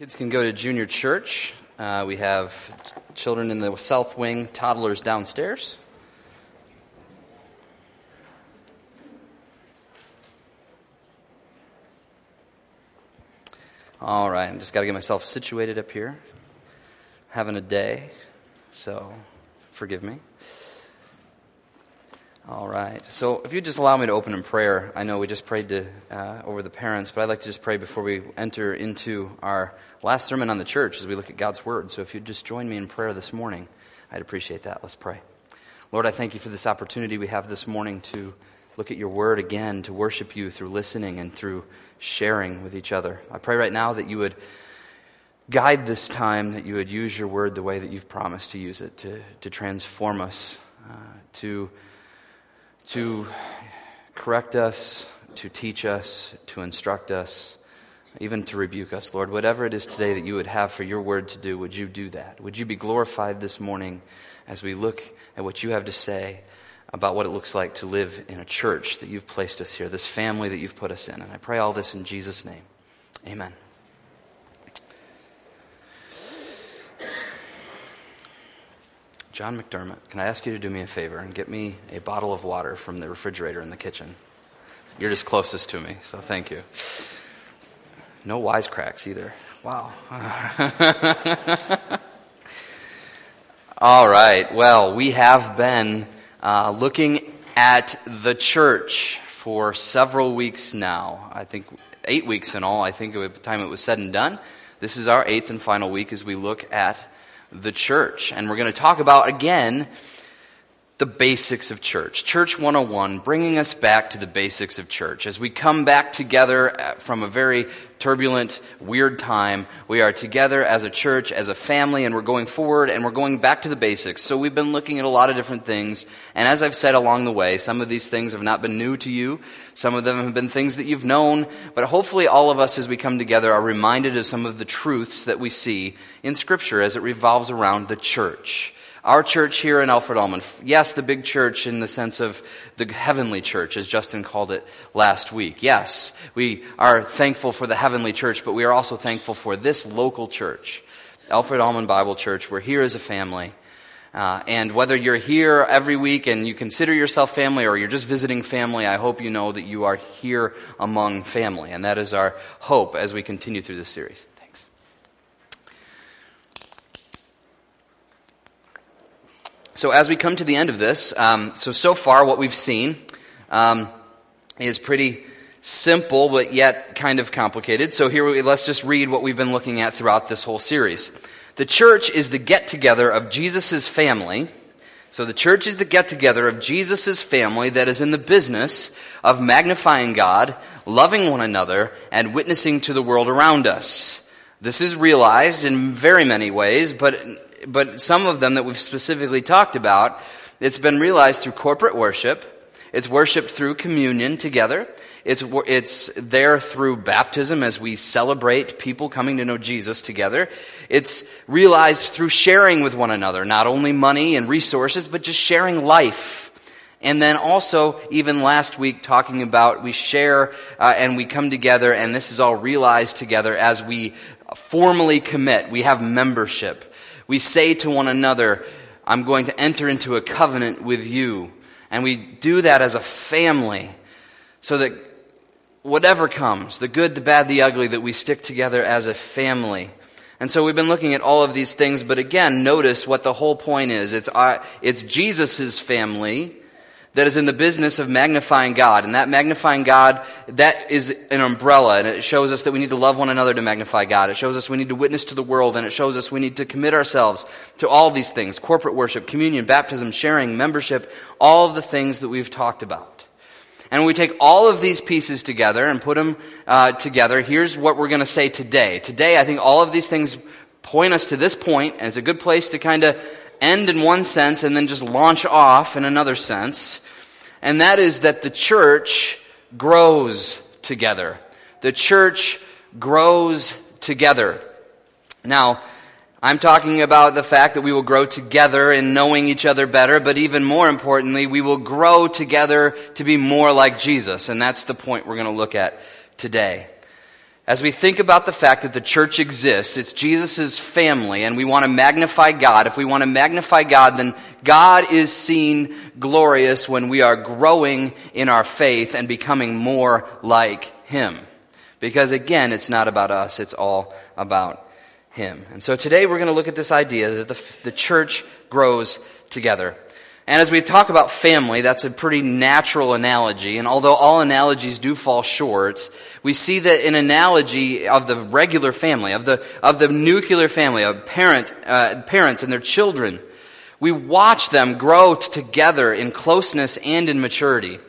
Kids can go to junior church. Uh, we have children in the south wing, toddlers downstairs. All right, I just got to get myself situated up here. Having a day, so forgive me. All right. So if you just allow me to open in prayer, I know we just prayed to, uh, over the parents, but I'd like to just pray before we enter into our last sermon on the church as we look at God's Word. So if you'd just join me in prayer this morning, I'd appreciate that. Let's pray. Lord, I thank you for this opportunity we have this morning to look at your Word again, to worship you through listening and through sharing with each other. I pray right now that you would guide this time, that you would use your Word the way that you've promised to use it, to, to transform us, uh, to, to correct us, to teach us, to instruct us even to rebuke us, Lord. Whatever it is today that you would have for your word to do, would you do that? Would you be glorified this morning as we look at what you have to say about what it looks like to live in a church that you've placed us here, this family that you've put us in? And I pray all this in Jesus' name. Amen. John McDermott, can I ask you to do me a favor and get me a bottle of water from the refrigerator in the kitchen? You're just closest to me, so thank you. No wisecracks either. Wow. All right. Well, we have been uh, looking at the church for several weeks now. I think eight weeks in all. I think by the time it was said and done, this is our eighth and final week as we look at the church. And we're going to talk about again the basics of church. Church 101, bringing us back to the basics of church. As we come back together uh, from a very turbulent, weird time, we are together as a church, as a family, and we're going forward and we're going back to the basics. So we've been looking at a lot of different things. And as I've said along the way, some of these things have not been new to you. Some of them have been things that you've known. But hopefully all of us as we come together are reminded of some of the truths that we see in scripture as it revolves around the church. Our church here in Alfred Almond, yes, the big church in the sense of the heavenly church, as Justin called it last week. Yes, we are thankful for the heavenly church, but we are also thankful for this local church, Alfred Almond Bible Church. We're here as a family. Uh, and whether you're here every week and you consider yourself family or you're just visiting family, I hope you know that you are here among family. And that is our hope as we continue through this series. So as we come to the end of this, um, so so far what we've seen um, is pretty simple, but yet kind of complicated. So here, we, let's just read what we've been looking at throughout this whole series. The church is the get together of Jesus' family. So the church is the get together of Jesus' family that is in the business of magnifying God, loving one another, and witnessing to the world around us. This is realized in very many ways, but but some of them that we've specifically talked about, it's been realized through corporate worship. It's worshiped through communion together. It's, it's there through baptism as we celebrate people coming to know Jesus together. It's realized through sharing with one another, not only money and resources, but just sharing life. And then also, even last week, talking about we share uh, and we come together, and this is all realized together as we formally commit. We have membership we say to one another, I'm going to enter into a covenant with you. And we do that as a family so that whatever comes, the good, the bad, the ugly, that we stick together as a family. And so we've been looking at all of these things, but again, notice what the whole point is. It's, our, it's Jesus' family that is in the business of magnifying God. And that magnifying God, that is an umbrella. And it shows us that we need to love one another to magnify God. It shows us we need to witness to the world. And it shows us we need to commit ourselves to all these things. Corporate worship, communion, baptism, sharing, membership, all of the things that we've talked about. And we take all of these pieces together and put them uh, together. Here's what we're going to say today. Today, I think all of these things point us to this point, and it's a good place to kind of end in one sense and then just launch off in another sense. And that is that the church grows together. The church grows together. Now, I'm talking about the fact that we will grow together in knowing each other better, but even more importantly, we will grow together to be more like Jesus. And that's the point we're going to look at today. As we think about the fact that the church exists, it's Jesus' family, and we want to magnify God. If we want to magnify God, then God is seen glorious when we are growing in our faith and becoming more like Him. Because again, it's not about us, it's all about Him. And so today we're going to look at this idea that the, the church grows together. And as we talk about family, that's a pretty natural analogy. And although all analogies do fall short, we see that an analogy of the regular family, of the, of the nuclear family, of parent, uh, parents and their children, we watch them grow together in closeness and in maturity.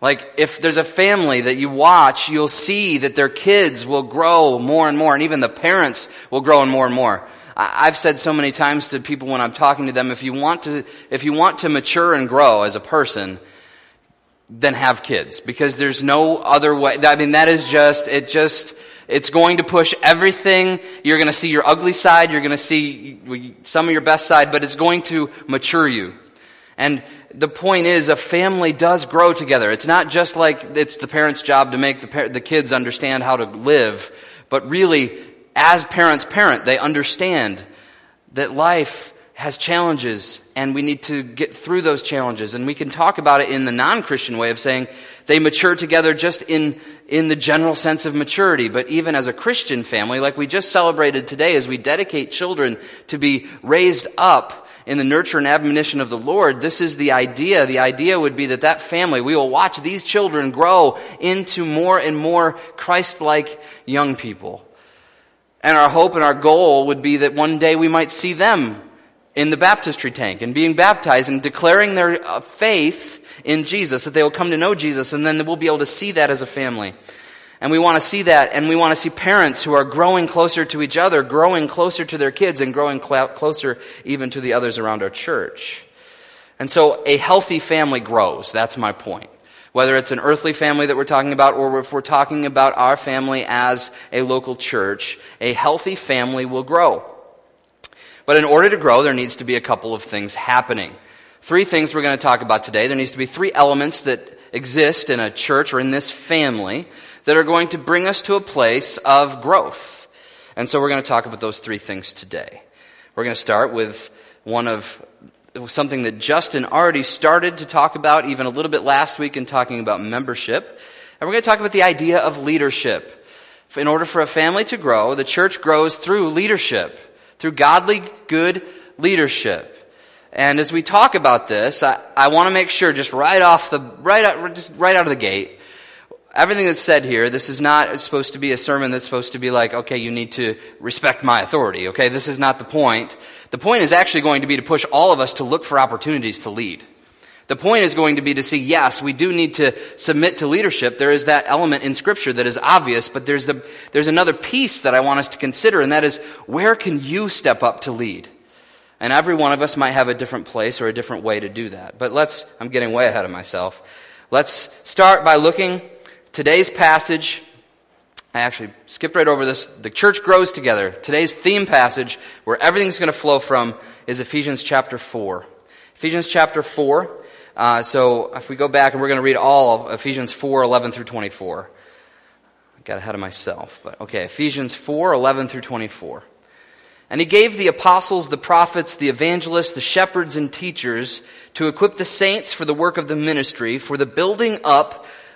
Like, if there's a family that you watch, you'll see that their kids will grow more and more, and even the parents will grow more and more. I've said so many times to people when I'm talking to them, if you want to, if you want to mature and grow as a person, then have kids. Because there's no other way. I mean, that is just, it just, it's going to push everything. You're going to see your ugly side. You're going to see some of your best side, but it's going to mature you. And the point is, a family does grow together. It's not just like it's the parents' job to make the, par- the kids understand how to live, but really, as parents parent, they understand that life has challenges and we need to get through those challenges. And we can talk about it in the non-Christian way of saying they mature together just in, in the general sense of maturity. But even as a Christian family, like we just celebrated today as we dedicate children to be raised up in the nurture and admonition of the Lord, this is the idea. The idea would be that that family, we will watch these children grow into more and more Christ-like young people. And our hope and our goal would be that one day we might see them in the baptistry tank and being baptized and declaring their uh, faith in Jesus, that they will come to know Jesus, and then we'll be able to see that as a family. And we want to see that, and we want to see parents who are growing closer to each other, growing closer to their kids, and growing cl- closer even to the others around our church. And so a healthy family grows. That's my point. Whether it's an earthly family that we're talking about or if we're talking about our family as a local church, a healthy family will grow. But in order to grow, there needs to be a couple of things happening. Three things we're going to talk about today. There needs to be three elements that exist in a church or in this family that are going to bring us to a place of growth. And so we're going to talk about those three things today. We're going to start with one of it was something that Justin already started to talk about even a little bit last week in talking about membership. And we're going to talk about the idea of leadership. In order for a family to grow, the church grows through leadership, through godly, good leadership. And as we talk about this, I, I want to make sure just right off the, right out, just right out of the gate, everything that's said here, this is not supposed to be a sermon that's supposed to be like, okay, you need to respect my authority, okay? This is not the point. The point is actually going to be to push all of us to look for opportunities to lead. The point is going to be to see, yes, we do need to submit to leadership. There is that element in scripture that is obvious, but there's the, there's another piece that I want us to consider, and that is, where can you step up to lead? And every one of us might have a different place or a different way to do that. But let's, I'm getting way ahead of myself. Let's start by looking Today's passage, I actually skipped right over this. The church grows together. Today's theme passage, where everything's going to flow from, is Ephesians chapter 4. Ephesians chapter 4. Uh, so if we go back and we're going to read all Ephesians 4, 11 through 24. I got ahead of myself, but okay. Ephesians 4, 11 through 24. And he gave the apostles, the prophets, the evangelists, the shepherds, and teachers to equip the saints for the work of the ministry, for the building up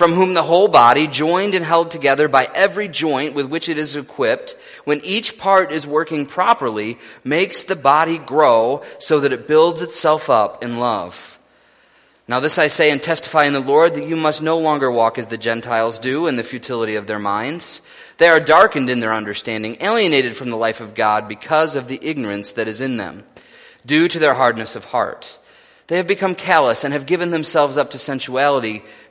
from whom the whole body, joined and held together by every joint with which it is equipped, when each part is working properly, makes the body grow so that it builds itself up in love. Now this I say and testify in the Lord that you must no longer walk as the Gentiles do in the futility of their minds. They are darkened in their understanding, alienated from the life of God because of the ignorance that is in them, due to their hardness of heart. They have become callous and have given themselves up to sensuality,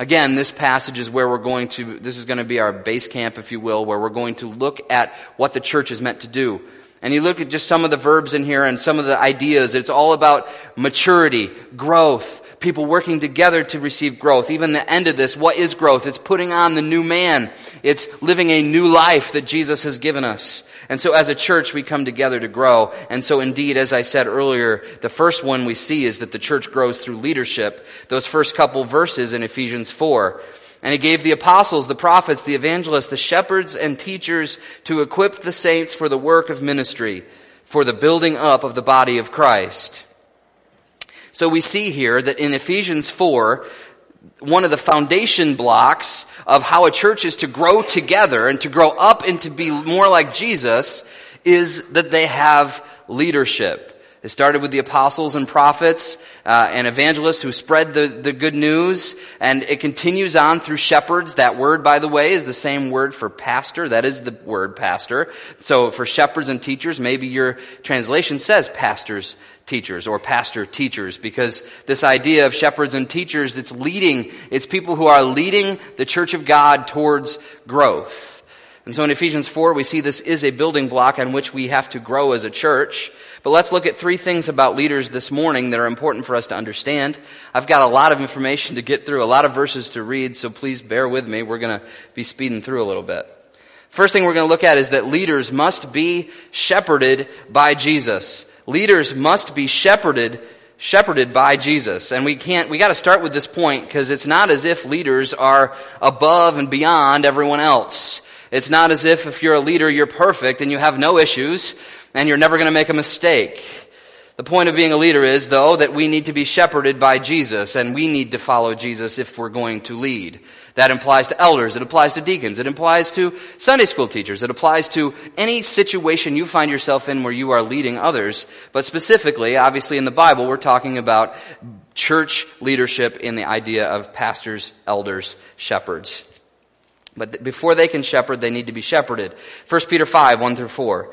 Again, this passage is where we're going to, this is going to be our base camp, if you will, where we're going to look at what the church is meant to do. And you look at just some of the verbs in here and some of the ideas. It's all about maturity, growth, people working together to receive growth. Even the end of this, what is growth? It's putting on the new man. It's living a new life that Jesus has given us. And so as a church, we come together to grow. And so indeed, as I said earlier, the first one we see is that the church grows through leadership. Those first couple verses in Ephesians 4. And he gave the apostles, the prophets, the evangelists, the shepherds and teachers to equip the saints for the work of ministry, for the building up of the body of Christ. So we see here that in Ephesians 4, one of the foundation blocks of how a church is to grow together and to grow up and to be more like Jesus is that they have leadership. It started with the apostles and prophets uh, and evangelists who spread the, the good news, and it continues on through shepherds. That word, by the way, is the same word for pastor. That is the word pastor. So for shepherds and teachers, maybe your translation says pastors, teachers, or pastor teachers, because this idea of shepherds and teachers, it's leading, it's people who are leading the church of God towards growth. And so in Ephesians 4, we see this is a building block on which we have to grow as a church. But let's look at three things about leaders this morning that are important for us to understand. I've got a lot of information to get through, a lot of verses to read, so please bear with me. We're going to be speeding through a little bit. First thing we're going to look at is that leaders must be shepherded by Jesus. Leaders must be shepherded shepherded by Jesus. And we can't, we gotta start with this point because it's not as if leaders are above and beyond everyone else. It's not as if if you're a leader, you're perfect and you have no issues and you're never going to make a mistake. The point of being a leader is, though, that we need to be shepherded by Jesus and we need to follow Jesus if we're going to lead. That applies to elders. It applies to deacons. It applies to Sunday school teachers. It applies to any situation you find yourself in where you are leading others. But specifically, obviously in the Bible, we're talking about church leadership in the idea of pastors, elders, shepherds. But before they can shepherd, they need to be shepherded. 1 Peter 5, 1 through 4.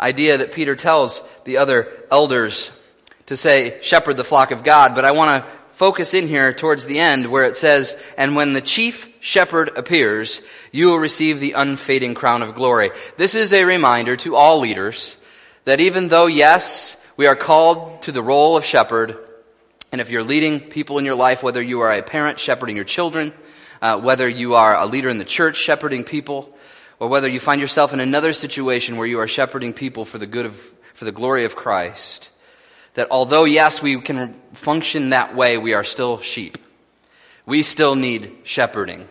idea that Peter tells the other elders to say, shepherd the flock of God. But I want to focus in here towards the end where it says, and when the chief shepherd appears, you will receive the unfading crown of glory. This is a reminder to all leaders that even though, yes, we are called to the role of shepherd, and if you're leading people in your life, whether you are a parent shepherding your children, uh, whether you are a leader in the church shepherding people, or whether you find yourself in another situation where you are shepherding people for the good of, for the glory of Christ, that although, yes, we can function that way, we are still sheep. We still need shepherding.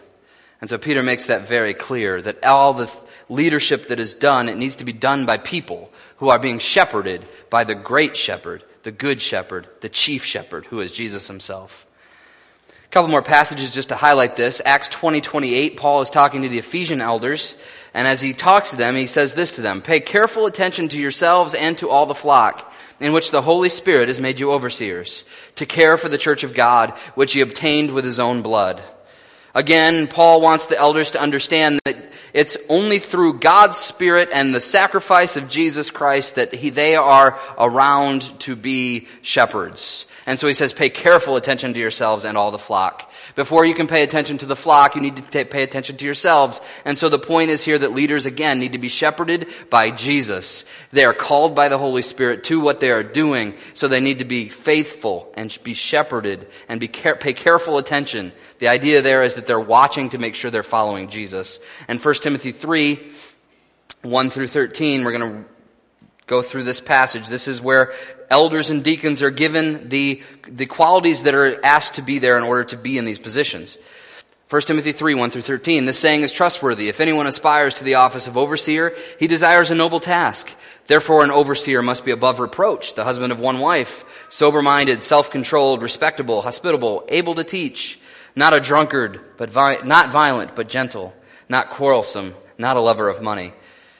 And so Peter makes that very clear that all the leadership that is done, it needs to be done by people who are being shepherded by the great shepherd, the good shepherd, the chief shepherd, who is Jesus himself couple more passages just to highlight this. Acts 20, 28, Paul is talking to the Ephesian elders, and as he talks to them, he says this to them, Pay careful attention to yourselves and to all the flock, in which the Holy Spirit has made you overseers, to care for the church of God, which he obtained with his own blood. Again, Paul wants the elders to understand that it's only through God's Spirit and the sacrifice of Jesus Christ that he, they are around to be shepherds. And so he says, pay careful attention to yourselves and all the flock. Before you can pay attention to the flock, you need to pay attention to yourselves. And so the point is here that leaders again need to be shepherded by Jesus. They are called by the Holy Spirit to what they are doing. So they need to be faithful and be shepherded and be care- pay careful attention. The idea there is that they're watching to make sure they're following Jesus. And 1 Timothy 3, 1 through 13, we're going to go through this passage. This is where elders and deacons are given the, the qualities that are asked to be there in order to be in these positions. 1 Timothy 3, 1 through 13. This saying is trustworthy. If anyone aspires to the office of overseer, he desires a noble task. Therefore, an overseer must be above reproach, the husband of one wife, sober-minded, self-controlled, respectable, hospitable, able to teach, not a drunkard, but vi- not violent, but gentle, not quarrelsome, not a lover of money.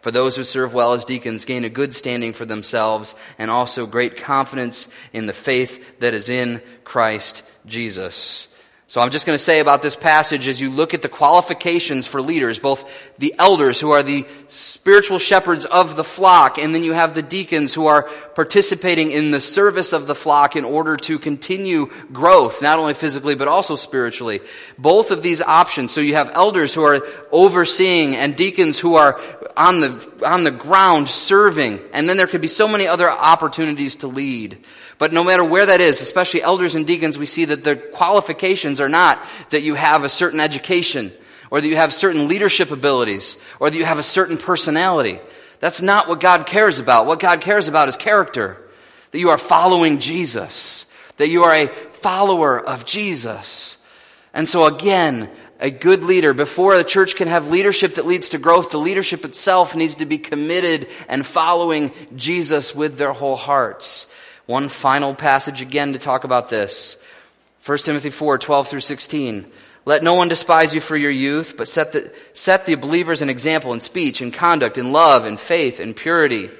For those who serve well as deacons gain a good standing for themselves and also great confidence in the faith that is in Christ Jesus. So I'm just going to say about this passage as you look at the qualifications for leaders, both the elders who are the spiritual shepherds of the flock, and then you have the deacons who are participating in the service of the flock in order to continue growth, not only physically but also spiritually. Both of these options. So you have elders who are overseeing and deacons who are on the, on the ground serving, and then there could be so many other opportunities to lead. But no matter where that is, especially elders and deacons, we see that the qualifications are not that you have a certain education, or that you have certain leadership abilities, or that you have a certain personality. That's not what God cares about. What God cares about is character. That you are following Jesus. That you are a follower of Jesus. And so again, a good leader, before the church can have leadership that leads to growth, the leadership itself needs to be committed and following Jesus with their whole hearts. One final passage again to talk about this. 1 Timothy 4, 12 through 16. Let no one despise you for your youth, but set the, set the believers an example in speech, in conduct, in love, in faith, in purity.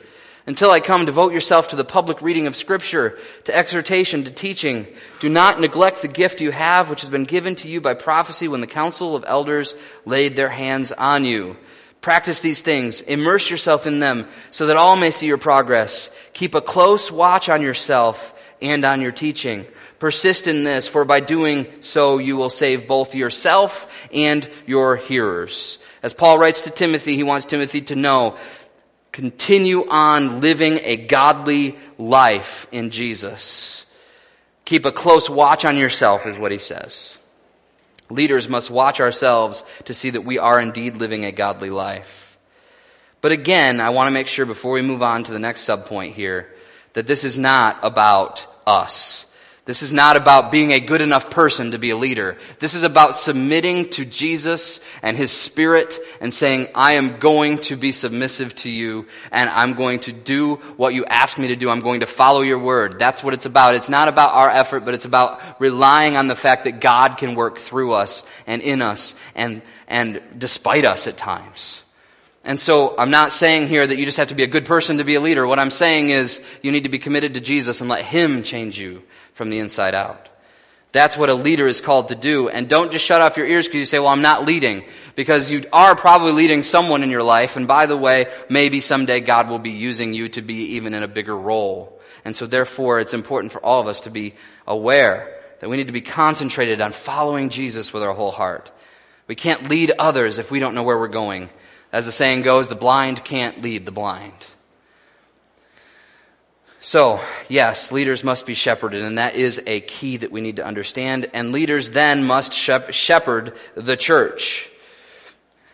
Until I come, devote yourself to the public reading of Scripture, to exhortation, to teaching. Do not neglect the gift you have, which has been given to you by prophecy when the council of elders laid their hands on you. Practice these things. Immerse yourself in them so that all may see your progress. Keep a close watch on yourself and on your teaching. Persist in this, for by doing so you will save both yourself and your hearers. As Paul writes to Timothy, he wants Timothy to know, continue on living a godly life in Jesus. Keep a close watch on yourself is what he says. Leaders must watch ourselves to see that we are indeed living a godly life. But again, I want to make sure before we move on to the next subpoint here that this is not about us. This is not about being a good enough person to be a leader. This is about submitting to Jesus and His Spirit and saying, I am going to be submissive to you and I'm going to do what you ask me to do. I'm going to follow your word. That's what it's about. It's not about our effort, but it's about relying on the fact that God can work through us and in us and, and despite us at times. And so I'm not saying here that you just have to be a good person to be a leader. What I'm saying is you need to be committed to Jesus and let Him change you from the inside out. That's what a leader is called to do. And don't just shut off your ears because you say, well, I'm not leading. Because you are probably leading someone in your life. And by the way, maybe someday God will be using you to be even in a bigger role. And so therefore, it's important for all of us to be aware that we need to be concentrated on following Jesus with our whole heart. We can't lead others if we don't know where we're going. As the saying goes, the blind can't lead the blind. So, yes, leaders must be shepherded, and that is a key that we need to understand. And leaders then must shepherd the church.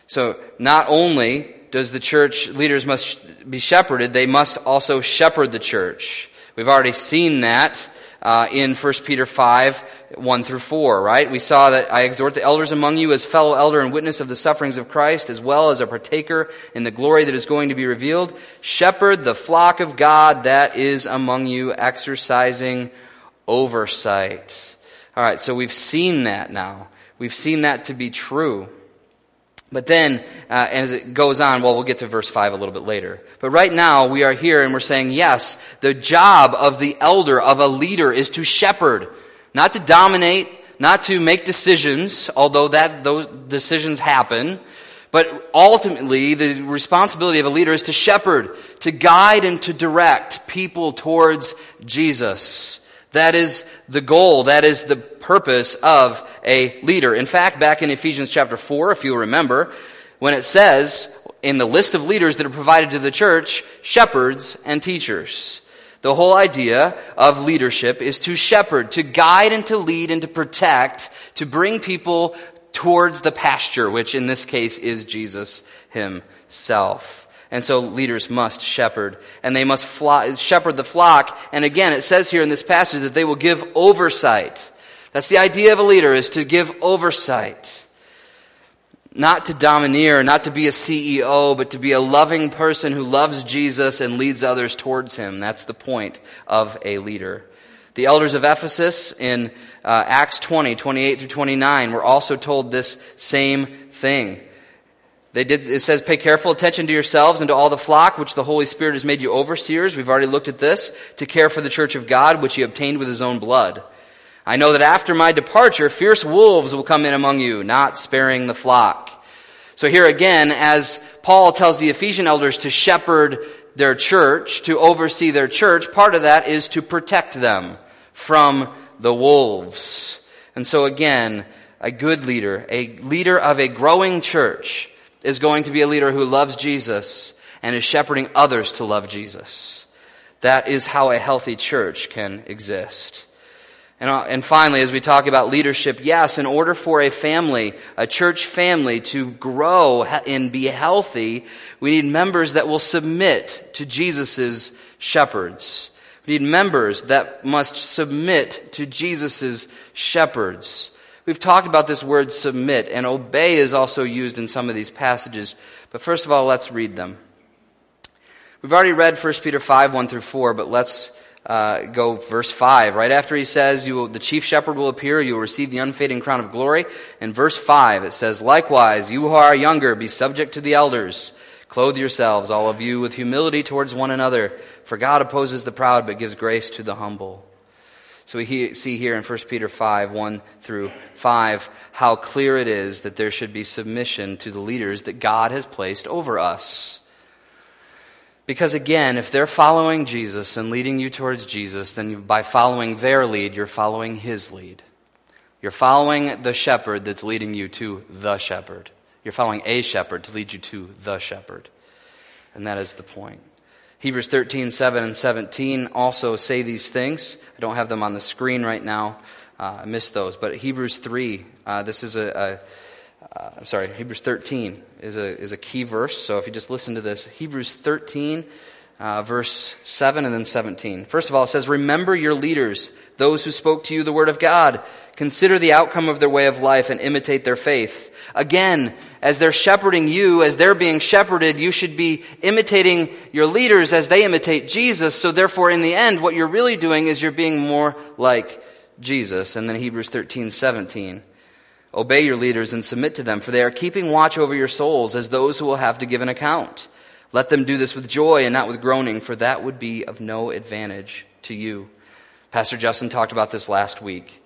So, not only does the church, leaders must be shepherded, they must also shepherd the church. We've already seen that uh, in 1 Peter 5, 1 through 4, right? We saw that I exhort the elders among you as fellow elder and witness of the sufferings of Christ, as well as a partaker in the glory that is going to be revealed. Shepherd the flock of God that is among you, exercising oversight. Alright, so we've seen that now. We've seen that to be true. But then, uh, as it goes on, well, we'll get to verse 5 a little bit later. But right now, we are here and we're saying, yes, the job of the elder, of a leader, is to shepherd, not to dominate, not to make decisions, although that, those decisions happen. But ultimately, the responsibility of a leader is to shepherd, to guide and to direct people towards Jesus. That is the goal. That is the purpose of a leader. In fact, back in Ephesians chapter 4, if you remember, when it says in the list of leaders that are provided to the church, shepherds and teachers. The whole idea of leadership is to shepherd, to guide and to lead and to protect, to bring people towards the pasture, which in this case is Jesus himself. And so leaders must shepherd, and they must shepherd the flock. And again, it says here in this passage that they will give oversight. That's the idea of a leader, is to give oversight. Not to domineer, not to be a CEO, but to be a loving person who loves Jesus and leads others towards him. That's the point of a leader. The elders of Ephesus in uh, Acts 20, 28 through 29 were also told this same thing. They did, it says, pay careful attention to yourselves and to all the flock which the Holy Spirit has made you overseers. We've already looked at this. To care for the church of God which he obtained with his own blood. I know that after my departure, fierce wolves will come in among you, not sparing the flock. So here again, as Paul tells the Ephesian elders to shepherd their church, to oversee their church, part of that is to protect them from the wolves. And so again, a good leader, a leader of a growing church, is going to be a leader who loves Jesus and is shepherding others to love Jesus. That is how a healthy church can exist. And, uh, and finally, as we talk about leadership, yes, in order for a family, a church family to grow and be healthy, we need members that will submit to Jesus' shepherds. We need members that must submit to Jesus' shepherds. We've talked about this word submit, and obey is also used in some of these passages. But first of all, let's read them. We've already read 1 Peter 5, 1 through 4, but let's uh, go verse 5. Right after he says, you will, the chief shepherd will appear, you will receive the unfading crown of glory. In verse 5, it says, Likewise, you who are younger, be subject to the elders. Clothe yourselves, all of you, with humility towards one another. For God opposes the proud, but gives grace to the humble. So we see here in 1 Peter 5, 1 through 5, how clear it is that there should be submission to the leaders that God has placed over us. Because again, if they're following Jesus and leading you towards Jesus, then by following their lead, you're following his lead. You're following the shepherd that's leading you to the shepherd. You're following a shepherd to lead you to the shepherd. And that is the point. Hebrews 13, 7 and 17 also say these things. I don't have them on the screen right now. Uh, I missed those. But Hebrews 3, uh, this is a, a uh, I'm sorry, Hebrews 13 is a, is a key verse. So if you just listen to this, Hebrews 13, uh, verse 7 and then 17. First of all, it says, Remember your leaders, those who spoke to you the word of God. Consider the outcome of their way of life and imitate their faith. Again, as they're shepherding you, as they're being shepherded, you should be imitating your leaders as they imitate Jesus. So therefore, in the end, what you're really doing is you're being more like Jesus. And then Hebrews 13, 17. Obey your leaders and submit to them, for they are keeping watch over your souls as those who will have to give an account. Let them do this with joy and not with groaning, for that would be of no advantage to you. Pastor Justin talked about this last week.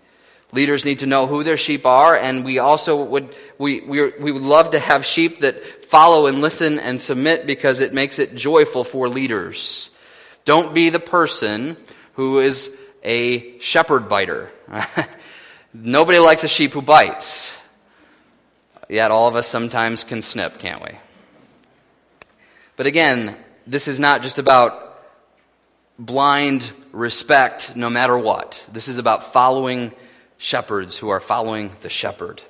Leaders need to know who their sheep are, and we also would, we, we, we would love to have sheep that follow and listen and submit because it makes it joyful for leaders. Don't be the person who is a shepherd biter. Nobody likes a sheep who bites. Yet all of us sometimes can snip, can't we? But again, this is not just about blind respect no matter what. This is about following shepherds who are following the shepherd.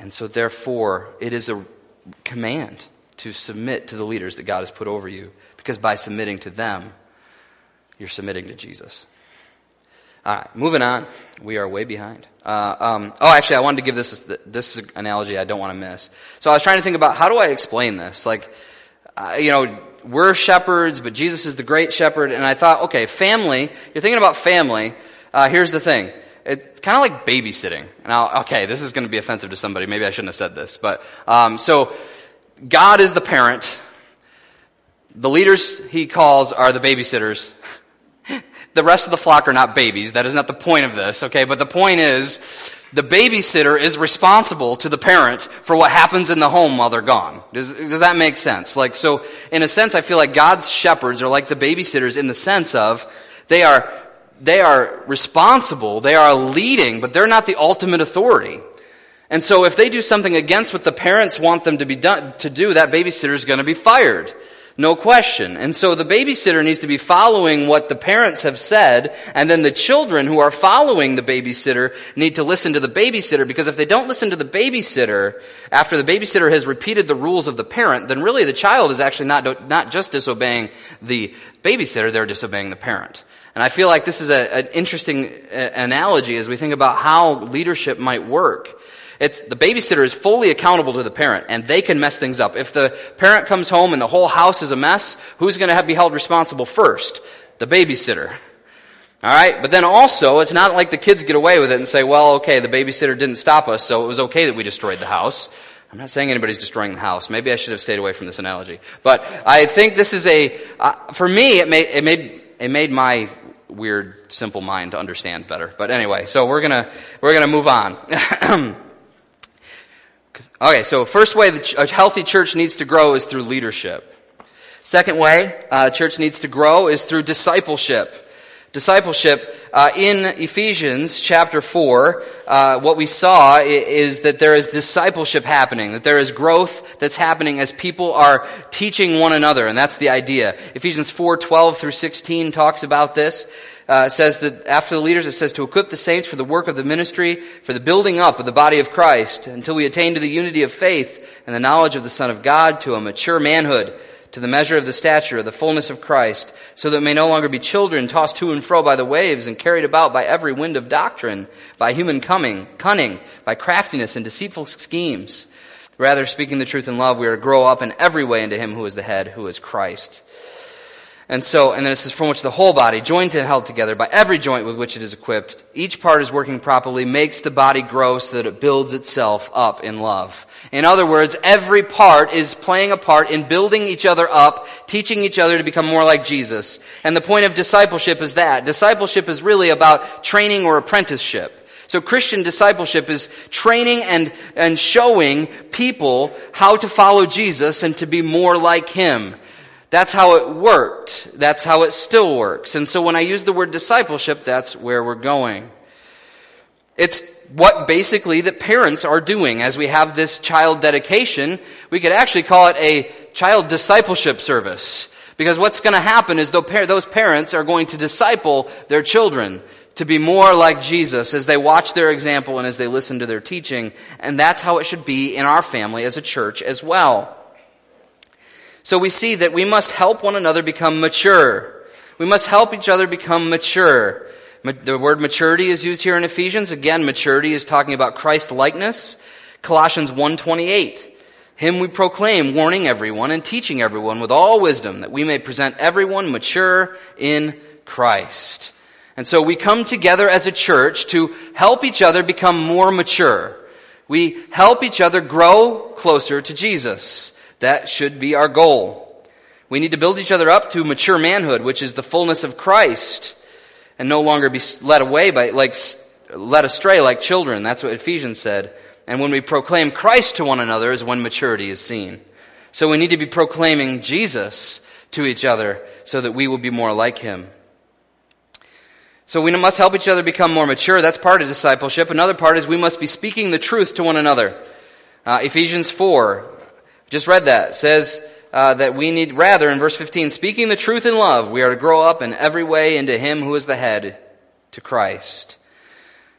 And so, therefore, it is a command to submit to the leaders that God has put over you, because by submitting to them, you're submitting to Jesus. All right, moving on. We are way behind. Uh, um, oh, actually, I wanted to give this this analogy I don't want to miss. So I was trying to think about how do I explain this? Like, uh, you know, we're shepherds, but Jesus is the great shepherd, and I thought, okay, family. You're thinking about family. Uh, here's the thing: it's kind of like babysitting. Now, okay, this is going to be offensive to somebody. Maybe I shouldn't have said this, but um, so God is the parent. The leaders he calls are the babysitters. the rest of the flock are not babies. That is not the point of this, okay? But the point is, the babysitter is responsible to the parent for what happens in the home while they're gone. Does, does that make sense? Like, so, in a sense, I feel like God's shepherds are like the babysitters in the sense of they are, they are responsible, they are leading, but they're not the ultimate authority. And so if they do something against what the parents want them to be done, to do, that babysitter is going to be fired. No question. And so the babysitter needs to be following what the parents have said, and then the children who are following the babysitter need to listen to the babysitter, because if they don't listen to the babysitter, after the babysitter has repeated the rules of the parent, then really the child is actually not, not just disobeying the babysitter, they're disobeying the parent. And I feel like this is a, an interesting uh, analogy as we think about how leadership might work. It's, the babysitter is fully accountable to the parent, and they can mess things up. If the parent comes home and the whole house is a mess, who's going to be held responsible first? The babysitter. All right, but then also, it's not like the kids get away with it and say, "Well, okay, the babysitter didn't stop us, so it was okay that we destroyed the house." I'm not saying anybody's destroying the house. Maybe I should have stayed away from this analogy. But I think this is a, uh, for me, it made, it made, it made my weird, simple mind to understand better. But anyway, so we're gonna, we're gonna move on. Okay, so first way that a healthy church needs to grow is through leadership. Second way uh, a church needs to grow is through discipleship. Discipleship uh, in Ephesians chapter four, uh, what we saw is that there is discipleship happening, that there is growth that's happening as people are teaching one another, and that's the idea. Ephesians four twelve through sixteen talks about this uh, says that after the leaders, it says to equip the saints for the work of the ministry, for the building up of the body of Christ, until we attain to the unity of faith and the knowledge of the Son of God, to a mature manhood, to the measure of the stature of the fullness of Christ, so that we may no longer be children tossed to and fro by the waves and carried about by every wind of doctrine, by human coming, cunning, by craftiness and deceitful schemes. Rather, speaking the truth in love, we are to grow up in every way into Him who is the head, who is Christ. And so, and then it says, from which the whole body, joined and held together by every joint with which it is equipped, each part is working properly, makes the body grow so that it builds itself up in love. In other words, every part is playing a part in building each other up, teaching each other to become more like Jesus. And the point of discipleship is that. Discipleship is really about training or apprenticeship. So Christian discipleship is training and, and showing people how to follow Jesus and to be more like Him. That's how it worked. That's how it still works. And so when I use the word discipleship, that's where we're going. It's what basically that parents are doing as we have this child dedication. We could actually call it a child discipleship service. Because what's going to happen is those parents are going to disciple their children to be more like Jesus as they watch their example and as they listen to their teaching. And that's how it should be in our family as a church as well. So we see that we must help one another become mature. We must help each other become mature. The word maturity is used here in Ephesians. Again, maturity is talking about Christ likeness. Colossians 1:28. Him we proclaim, warning everyone and teaching everyone with all wisdom that we may present everyone mature in Christ. And so we come together as a church to help each other become more mature. We help each other grow closer to Jesus. That should be our goal. We need to build each other up to mature manhood, which is the fullness of Christ, and no longer be led away by, like, led astray like children. That's what Ephesians said. And when we proclaim Christ to one another is when maturity is seen. So we need to be proclaiming Jesus to each other so that we will be more like him. So we must help each other become more mature. That's part of discipleship. Another part is we must be speaking the truth to one another. Uh, Ephesians 4, just read that. It says uh, that we need, rather, in verse 15, speaking the truth in love, we are to grow up in every way into Him who is the head, to Christ.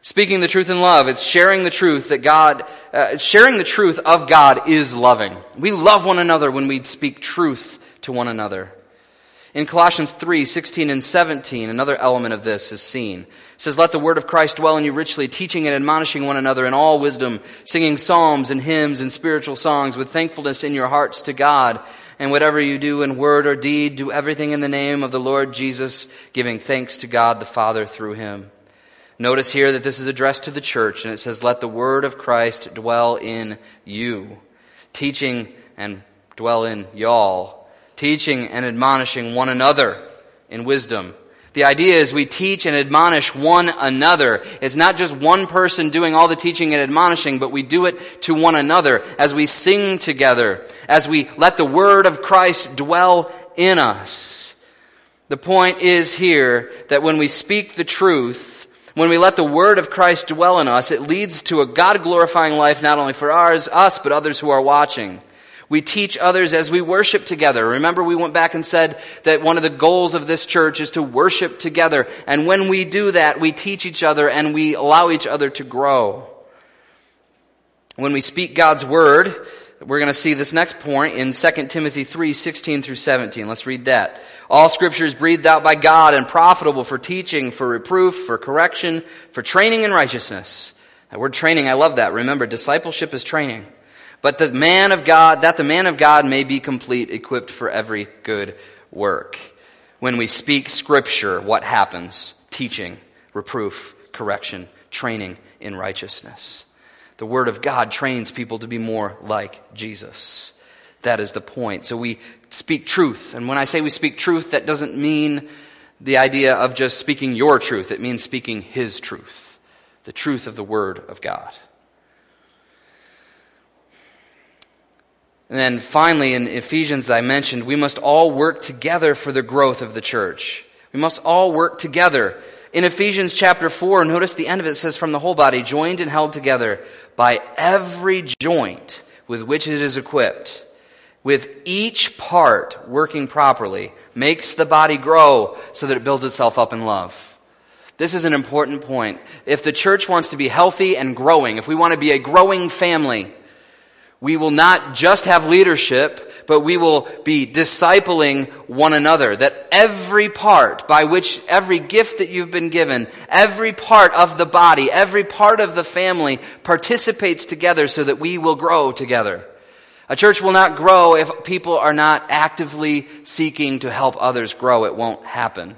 Speaking the truth in love, it's sharing the truth that God, uh, sharing the truth of God is loving. We love one another when we speak truth to one another. In Colossians 3, 16 and 17, another element of this is seen. It says, Let the word of Christ dwell in you richly, teaching and admonishing one another in all wisdom, singing psalms and hymns and spiritual songs with thankfulness in your hearts to God. And whatever you do in word or deed, do everything in the name of the Lord Jesus, giving thanks to God the Father through him. Notice here that this is addressed to the church, and it says, Let the word of Christ dwell in you, teaching and dwell in y'all, teaching and admonishing one another in wisdom. The idea is we teach and admonish one another. It's not just one person doing all the teaching and admonishing, but we do it to one another as we sing together, as we let the word of Christ dwell in us. The point is here that when we speak the truth, when we let the word of Christ dwell in us, it leads to a God glorifying life not only for ours, us, but others who are watching. We teach others as we worship together. Remember, we went back and said that one of the goals of this church is to worship together. And when we do that, we teach each other and we allow each other to grow. When we speak God's word, we're going to see this next point in 2 Timothy 3, 16 through 17. Let's read that. All scripture is breathed out by God and profitable for teaching, for reproof, for correction, for training in righteousness. That word training, I love that. Remember, discipleship is training. But the man of God, that the man of God may be complete, equipped for every good work. When we speak scripture, what happens? Teaching, reproof, correction, training in righteousness. The word of God trains people to be more like Jesus. That is the point. So we speak truth. And when I say we speak truth, that doesn't mean the idea of just speaking your truth. It means speaking his truth. The truth of the word of God. And then finally, in Ephesians, I mentioned, we must all work together for the growth of the church. We must all work together. In Ephesians chapter 4, notice the end of it says, from the whole body, joined and held together by every joint with which it is equipped, with each part working properly, makes the body grow so that it builds itself up in love. This is an important point. If the church wants to be healthy and growing, if we want to be a growing family, we will not just have leadership, but we will be discipling one another. That every part by which every gift that you've been given, every part of the body, every part of the family participates together so that we will grow together. A church will not grow if people are not actively seeking to help others grow. It won't happen.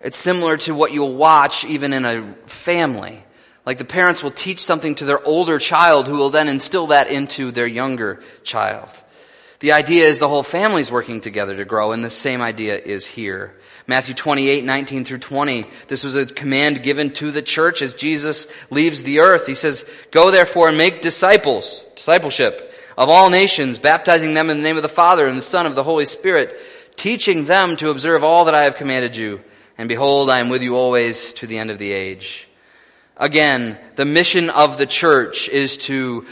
It's similar to what you'll watch even in a family. Like the parents will teach something to their older child who will then instill that into their younger child. The idea is the whole family's working together to grow, and the same idea is here. Matthew 28, 19 through 20. This was a command given to the church as Jesus leaves the earth. He says, Go therefore and make disciples, discipleship, of all nations, baptizing them in the name of the Father and the Son of the Holy Spirit, teaching them to observe all that I have commanded you. And behold, I am with you always to the end of the age. Again, the mission of the church is to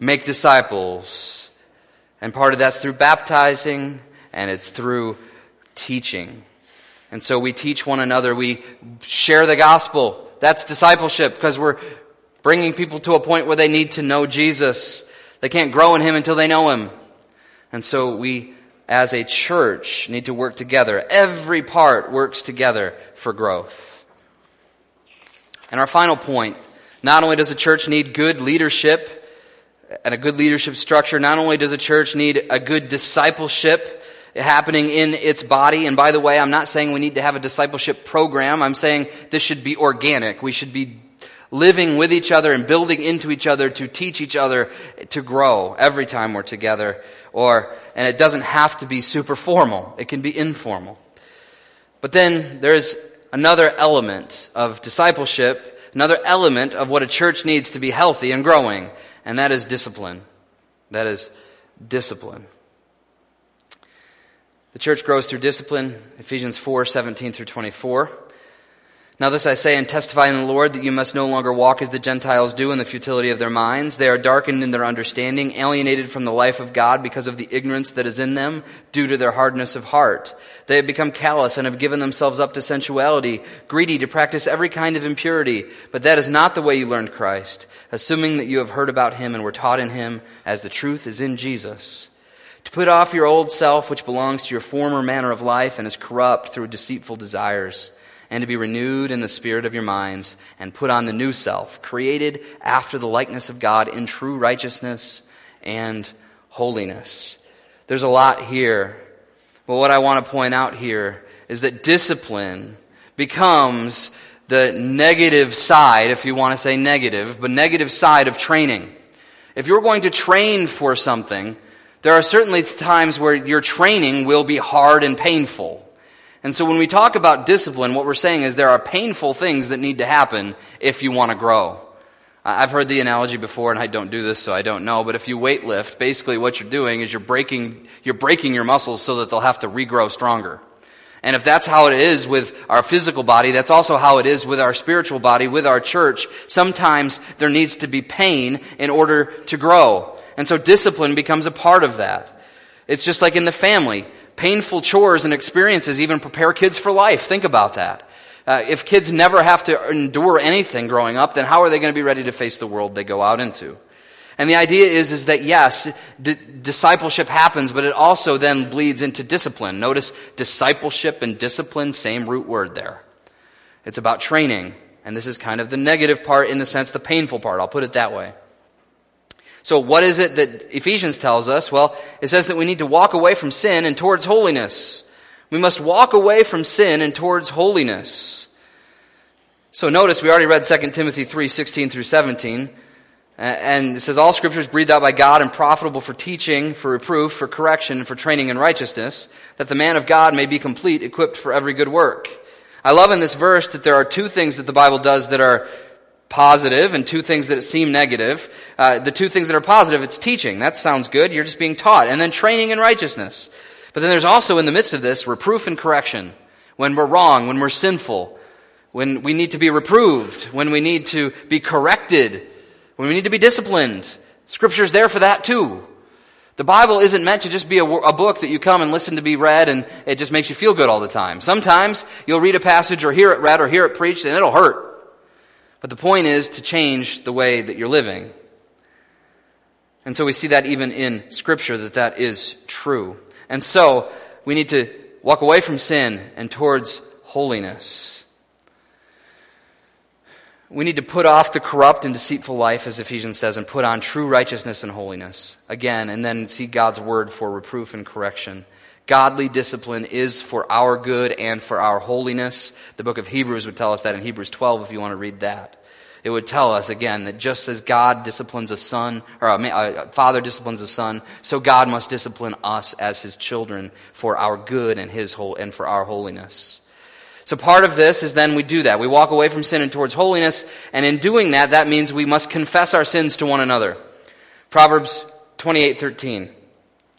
make disciples. And part of that's through baptizing, and it's through teaching. And so we teach one another, we share the gospel. That's discipleship, because we're bringing people to a point where they need to know Jesus. They can't grow in Him until they know Him. And so we, as a church, need to work together. Every part works together for growth. And our final point, not only does a church need good leadership and a good leadership structure, not only does a church need a good discipleship happening in its body, and by the way, I'm not saying we need to have a discipleship program, I'm saying this should be organic. We should be living with each other and building into each other to teach each other to grow every time we're together. Or, and it doesn't have to be super formal. It can be informal. But then there's another element of discipleship, another element of what a church needs to be healthy and growing, and that is discipline. That is discipline. The church grows through discipline, Ephesians 4 17 through 24. Now this I say and testify in the Lord that you must no longer walk as the Gentiles do in the futility of their minds. They are darkened in their understanding, alienated from the life of God because of the ignorance that is in them due to their hardness of heart. They have become callous and have given themselves up to sensuality, greedy to practice every kind of impurity. But that is not the way you learned Christ, assuming that you have heard about him and were taught in him as the truth is in Jesus. To put off your old self, which belongs to your former manner of life and is corrupt through deceitful desires and to be renewed in the spirit of your minds, and put on the new self, created after the likeness of God in true righteousness and holiness. There's a lot here, but what I want to point out here is that discipline becomes the negative side, if you want to say negative, but negative side of training. If you're going to train for something, there are certainly times where your training will be hard and painful. And so when we talk about discipline, what we're saying is there are painful things that need to happen if you want to grow. I've heard the analogy before and I don't do this so I don't know, but if you weight lift, basically what you're doing is you're breaking, you're breaking your muscles so that they'll have to regrow stronger. And if that's how it is with our physical body, that's also how it is with our spiritual body, with our church. Sometimes there needs to be pain in order to grow. And so discipline becomes a part of that. It's just like in the family. Painful chores and experiences even prepare kids for life. Think about that. Uh, if kids never have to endure anything growing up, then how are they going to be ready to face the world they go out into? And the idea is, is that yes, discipleship happens, but it also then bleeds into discipline. Notice discipleship and discipline, same root word there. It's about training. And this is kind of the negative part in the sense, the painful part. I'll put it that way. So what is it that Ephesians tells us? Well, it says that we need to walk away from sin and towards holiness. We must walk away from sin and towards holiness. So notice we already read 2 Timothy 3, 16 through 17. And it says, all scriptures breathed out by God and profitable for teaching, for reproof, for correction, for training in righteousness, that the man of God may be complete, equipped for every good work. I love in this verse that there are two things that the Bible does that are positive and two things that seem negative. Uh, the two things that are positive, it's teaching. That sounds good. You're just being taught. And then training in righteousness. But then there's also in the midst of this reproof and correction. When we're wrong, when we're sinful, when we need to be reproved, when we need to be corrected, when we need to be disciplined. Scripture's there for that too. The Bible isn't meant to just be a, a, book that you come and listen to be read and it just makes you feel good all the time. Sometimes you'll read a passage or hear it read or hear it preached and it'll hurt. But the point is to change the way that you're living. And so we see that even in Scripture that that is true. And so we need to walk away from sin and towards holiness. We need to put off the corrupt and deceitful life, as Ephesians says, and put on true righteousness and holiness. Again, and then see God's word for reproof and correction. Godly discipline is for our good and for our holiness. The book of Hebrews would tell us that in Hebrews 12 if you want to read that. It would tell us again that just as God disciplines a son, or uh, a, uh, uh, father disciplines a son, so God must discipline us as his children for our good and his whole, and for our holiness. So part of this is then we do that. We walk away from sin and towards holiness, and in doing that, that means we must confess our sins to one another. Proverbs 28:13.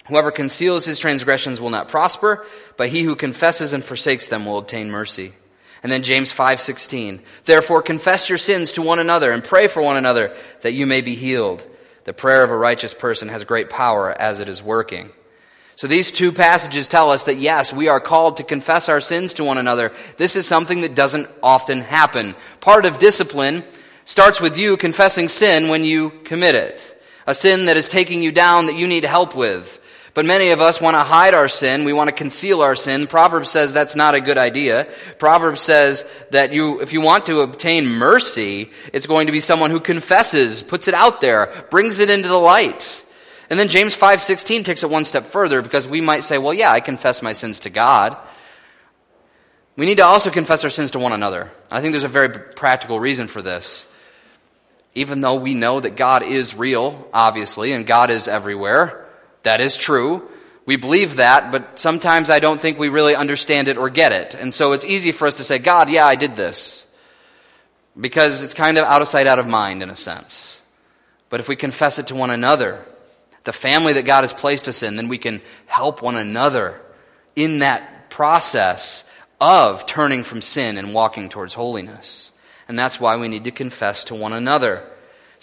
Whoever conceals his transgressions will not prosper, but he who confesses and forsakes them will obtain mercy. And then James 5:16. Therefore confess your sins to one another and pray for one another that you may be healed. The prayer of a righteous person has great power as it is working. So these two passages tell us that yes, we are called to confess our sins to one another. This is something that doesn't often happen. Part of discipline starts with you confessing sin when you commit it. A sin that is taking you down that you need help with. But many of us want to hide our sin. We want to conceal our sin. Proverbs says that's not a good idea. Proverbs says that you, if you want to obtain mercy, it's going to be someone who confesses, puts it out there, brings it into the light. And then James 5:16 takes it one step further because we might say, well, yeah, I confess my sins to God. We need to also confess our sins to one another. I think there's a very practical reason for this. Even though we know that God is real, obviously, and God is everywhere, that is true. We believe that, but sometimes I don't think we really understand it or get it. And so it's easy for us to say, God, yeah, I did this. Because it's kind of out of sight, out of mind in a sense. But if we confess it to one another, the family that God has placed us in, then we can help one another in that process of turning from sin and walking towards holiness. And that's why we need to confess to one another.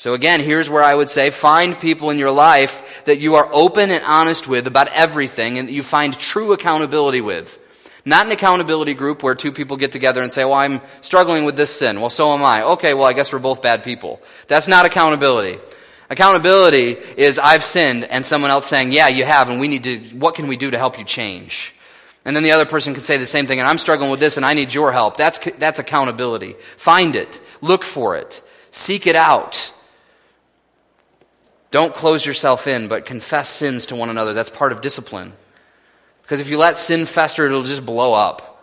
So again, here's where I would say find people in your life that you are open and honest with about everything and that you find true accountability with. Not an accountability group where two people get together and say, well, I'm struggling with this sin. Well, so am I. Okay, well, I guess we're both bad people. That's not accountability. Accountability is I've sinned and someone else saying, yeah, you have and we need to, what can we do to help you change? And then the other person can say the same thing and I'm struggling with this and I need your help. That's, that's accountability. Find it. Look for it. Seek it out. Don't close yourself in, but confess sins to one another. That's part of discipline. Because if you let sin fester, it'll just blow up.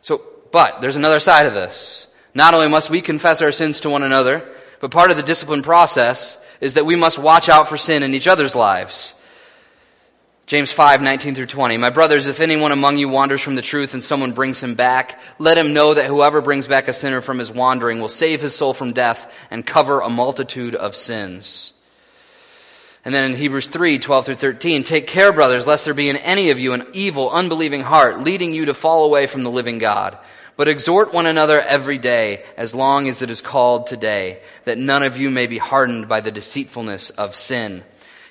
So But there's another side of this. Not only must we confess our sins to one another, but part of the discipline process is that we must watch out for sin in each other's lives. James 5, 19 through 20. My brothers, if anyone among you wanders from the truth and someone brings him back, let him know that whoever brings back a sinner from his wandering will save his soul from death and cover a multitude of sins. And then in Hebrews 3, 12 through 13, take care, brothers, lest there be in any of you an evil, unbelieving heart, leading you to fall away from the living God. But exhort one another every day, as long as it is called today, that none of you may be hardened by the deceitfulness of sin.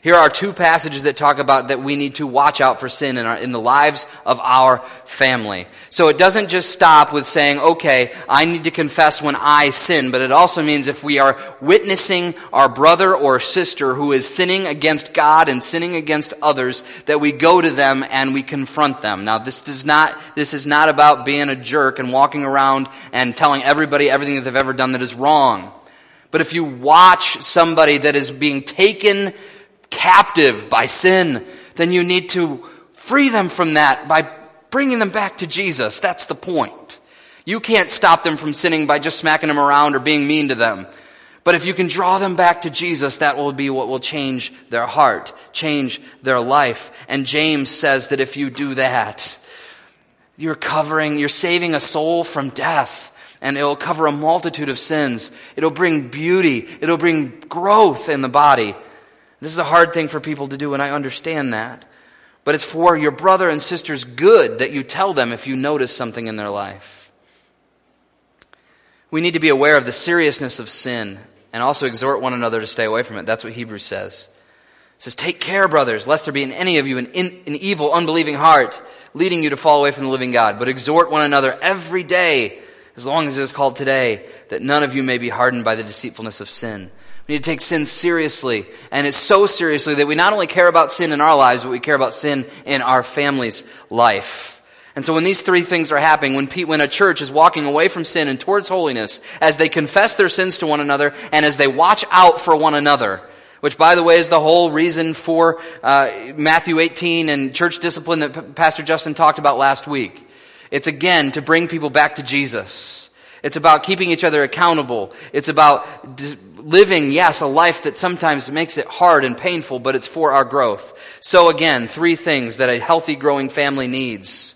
Here are two passages that talk about that we need to watch out for sin in, our, in the lives of our family. So it doesn't just stop with saying, okay, I need to confess when I sin, but it also means if we are witnessing our brother or sister who is sinning against God and sinning against others, that we go to them and we confront them. Now this does not, this is not about being a jerk and walking around and telling everybody everything that they've ever done that is wrong. But if you watch somebody that is being taken captive by sin, then you need to free them from that by bringing them back to Jesus. That's the point. You can't stop them from sinning by just smacking them around or being mean to them. But if you can draw them back to Jesus, that will be what will change their heart, change their life. And James says that if you do that, you're covering, you're saving a soul from death. And it will cover a multitude of sins. It'll bring beauty. It'll bring growth in the body. This is a hard thing for people to do, and I understand that. But it's for your brother and sister's good that you tell them if you notice something in their life. We need to be aware of the seriousness of sin and also exhort one another to stay away from it. That's what Hebrews says. It says, Take care, brothers, lest there be in any of you an, in, an evil, unbelieving heart, leading you to fall away from the living God. But exhort one another every day, as long as it is called today, that none of you may be hardened by the deceitfulness of sin. We need to take sin seriously. And it's so seriously that we not only care about sin in our lives, but we care about sin in our family's life. And so when these three things are happening, when, when a church is walking away from sin and towards holiness, as they confess their sins to one another, and as they watch out for one another, which by the way is the whole reason for uh, Matthew 18 and church discipline that P- Pastor Justin talked about last week. It's again to bring people back to Jesus. It's about keeping each other accountable. It's about living, yes, a life that sometimes makes it hard and painful, but it's for our growth. So again, three things that a healthy growing family needs.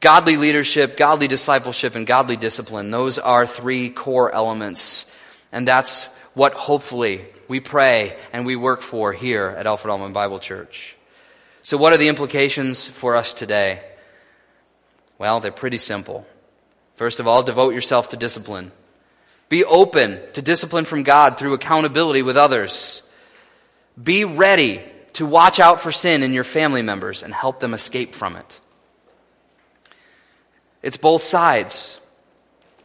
Godly leadership, godly discipleship, and godly discipline. Those are three core elements. And that's what hopefully we pray and we work for here at Alfred Almond Bible Church. So what are the implications for us today? Well, they're pretty simple. First of all, devote yourself to discipline. Be open to discipline from God through accountability with others. Be ready to watch out for sin in your family members and help them escape from it. It's both sides.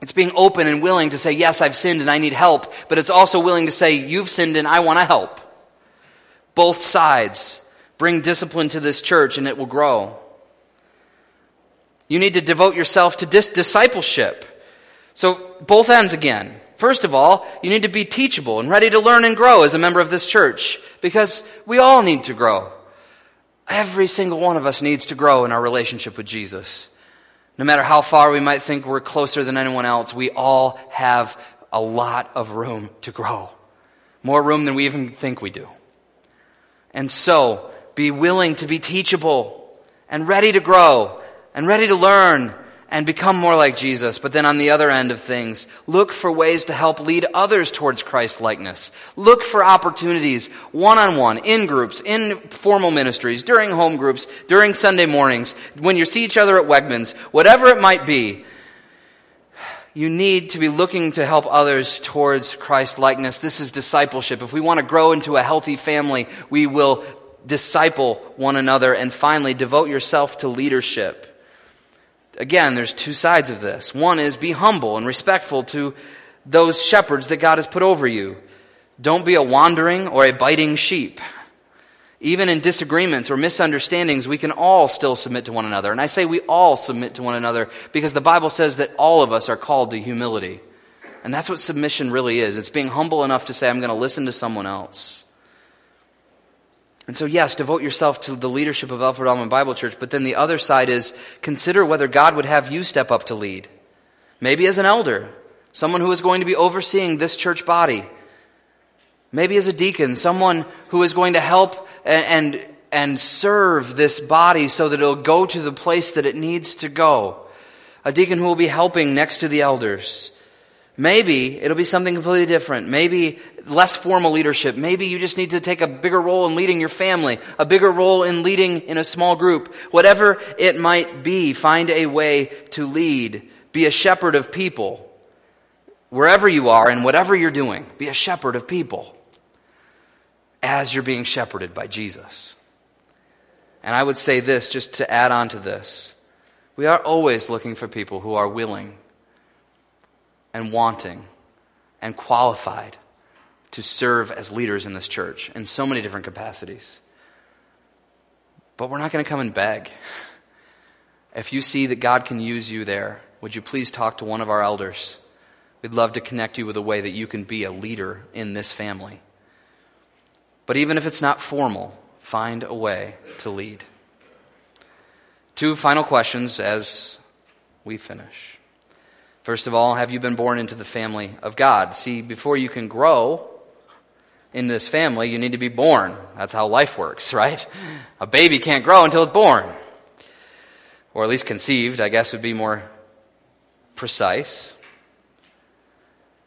It's being open and willing to say, yes, I've sinned and I need help, but it's also willing to say, you've sinned and I want to help. Both sides. Bring discipline to this church and it will grow. You need to devote yourself to dis- discipleship. So, both ends again. First of all, you need to be teachable and ready to learn and grow as a member of this church because we all need to grow. Every single one of us needs to grow in our relationship with Jesus. No matter how far we might think we're closer than anyone else, we all have a lot of room to grow. More room than we even think we do. And so, be willing to be teachable and ready to grow and ready to learn and become more like Jesus. But then on the other end of things, look for ways to help lead others towards Christ likeness. Look for opportunities one on one, in groups, in formal ministries, during home groups, during Sunday mornings, when you see each other at Wegmans, whatever it might be. You need to be looking to help others towards Christ likeness. This is discipleship. If we want to grow into a healthy family, we will disciple one another and finally devote yourself to leadership again, there's two sides of this. One is be humble and respectful to those shepherds that God has put over you. Don't be a wandering or a biting sheep. Even in disagreements or misunderstandings, we can all still submit to one another. And I say we all submit to one another because the Bible says that all of us are called to humility. And that's what submission really is. It's being humble enough to say, I'm going to listen to someone else. And so, yes, devote yourself to the leadership of Alfred Almond Bible Church, but then the other side is consider whether God would have you step up to lead. Maybe as an elder, someone who is going to be overseeing this church body. Maybe as a deacon, someone who is going to help and, and, and serve this body so that it'll go to the place that it needs to go. A deacon who will be helping next to the elders. Maybe it'll be something completely different. Maybe less formal leadership. Maybe you just need to take a bigger role in leading your family, a bigger role in leading in a small group. Whatever it might be, find a way to lead. Be a shepherd of people. Wherever you are and whatever you're doing, be a shepherd of people as you're being shepherded by Jesus. And I would say this just to add on to this. We are always looking for people who are willing and wanting and qualified to serve as leaders in this church in so many different capacities. But we're not going to come and beg. If you see that God can use you there, would you please talk to one of our elders? We'd love to connect you with a way that you can be a leader in this family. But even if it's not formal, find a way to lead. Two final questions as we finish. First of all, have you been born into the family of God? See, before you can grow in this family, you need to be born. That's how life works, right? A baby can't grow until it's born. Or at least conceived, I guess would be more precise.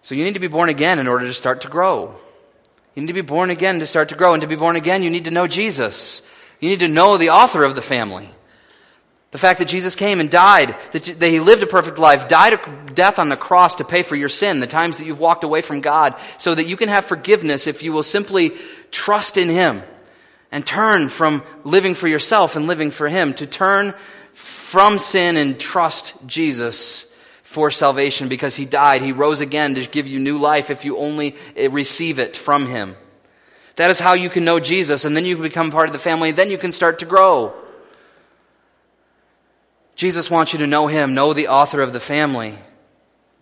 So you need to be born again in order to start to grow. You need to be born again to start to grow. And to be born again, you need to know Jesus. You need to know the author of the family. The fact that Jesus came and died, that, he lived a perfect life, died a death on the cross to pay for your sin, the times that you've walked away from God, so that you can have forgiveness if you will simply trust in Him and turn from living for yourself and living for Him, to turn from sin and trust Jesus for salvation because He died. He rose again to give you new life if you only eh, receive it from Him. That is how you can know Jesus, and then you can become part of the family, then you can start to grow. Jesus wants you to know Him, know the author of the family.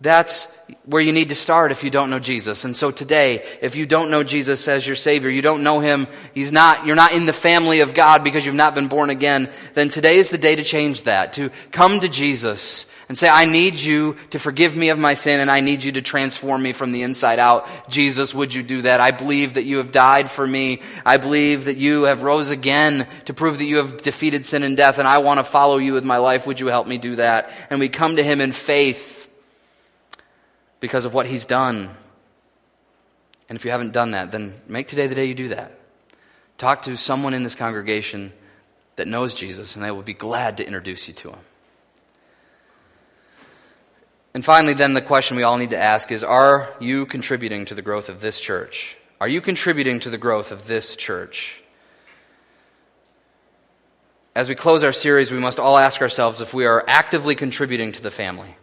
That's where you need to start if you don't know Jesus. And so today, if you don't know Jesus as your Savior, you don't know Him, He's not, you're not in the family of God because you've not been born again, then today is the day to change that, to come to Jesus and say, I need you to forgive me of my sin and I need you to transform me from the inside out. Jesus, would you do that? I believe that you have died for me. I believe that you have rose again to prove that you have defeated sin and death and I want to follow you with my life. Would you help me do that? And we come to him in faith because of what he's done. And if you haven't done that, then make today the day you do that. Talk to someone in this congregation that knows Jesus and they will be glad to introduce you to him. And finally, then, the question we all need to ask is Are you contributing to the growth of this church? Are you contributing to the growth of this church? As we close our series, we must all ask ourselves if we are actively contributing to the family.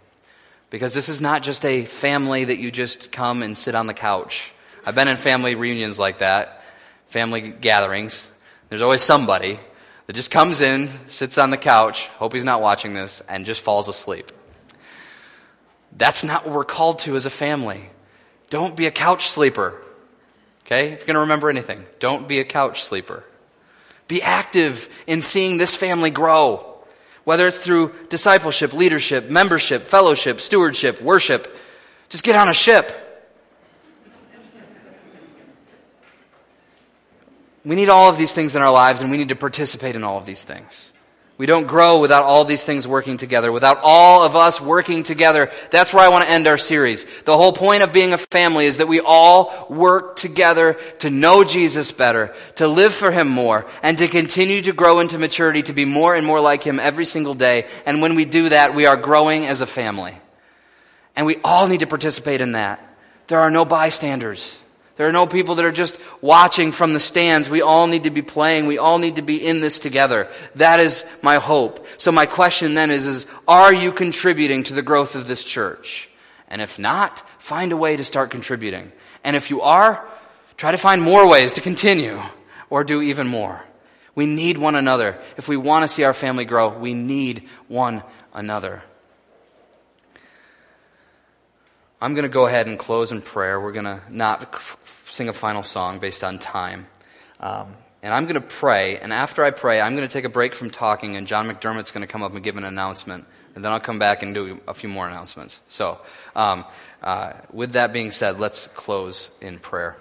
Because this is not just a family that you just come and sit on the couch. I've been in family reunions like that, family gatherings. There's always somebody that just comes in, sits on the couch, hope he's not watching this, and just falls asleep. That's not what we're called to as a family. Don't be a couch sleeper. Okay? If you're going to remember anything, don't be a couch sleeper. Be active in seeing this family grow. Whether it's through discipleship, leadership, membership, fellowship, stewardship, worship, just get on a ship. We need all of these things in our lives, and we need to participate in all of these things. We don't grow without all these things working together, without all of us working together. That's where I want to end our series. The whole point of being a family is that we all work together to know Jesus better, to live for Him more, and to continue to grow into maturity to be more and more like Him every single day. And when we do that, we are growing as a family. And we all need to participate in that. There are no bystanders. There are no people that are just watching from the stands. We all need to be playing. We all need to be in this together. That is my hope. So my question then is, is are you contributing to the growth of this church? And if not, find a way to start contributing. And if you are, try to find more ways to continue or do even more. We need one another. If we want to see our family grow, we need one another. I'm going to go ahead and close in prayer. We're going to not sing a final song based on time. Um, and I'm going to pray. And after I pray, I'm going to take a break from talking, and John McDermott's going to come up and give an announcement. And then I'll come back and do a few more announcements. So, um, uh, with that being said, let's close in prayer.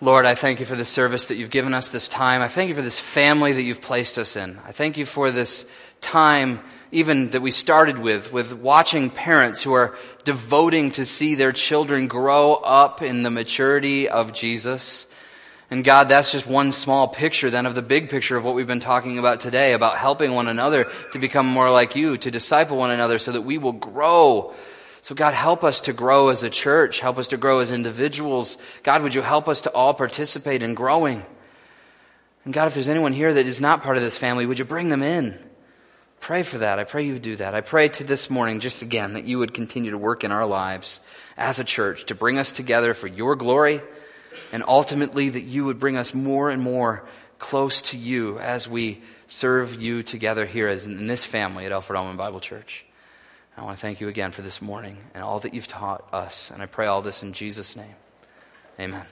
Lord, I thank you for the service that you've given us this time. I thank you for this family that you've placed us in. I thank you for this time even that we started with, with watching parents who are devoting to see their children grow up in the maturity of Jesus. And God, that's just one small picture then of the big picture of what we've been talking about today, about helping one another to become more like you, to disciple one another so that we will grow. So God, help us to grow as a church. Help us to grow as individuals. God, would you help us to all participate in growing? And God, if there's anyone here that is not part of this family, would you bring them in? Pray for that. I pray you would do that. I pray to this morning, just again, that you would continue to work in our lives as a church to bring us together for your glory and ultimately that you would bring us more and more close to you as we serve you together here as in this family at Alfred Almond Bible Church. I want to thank you again for this morning and all that you've taught us. And I pray all this in Jesus' name. Amen.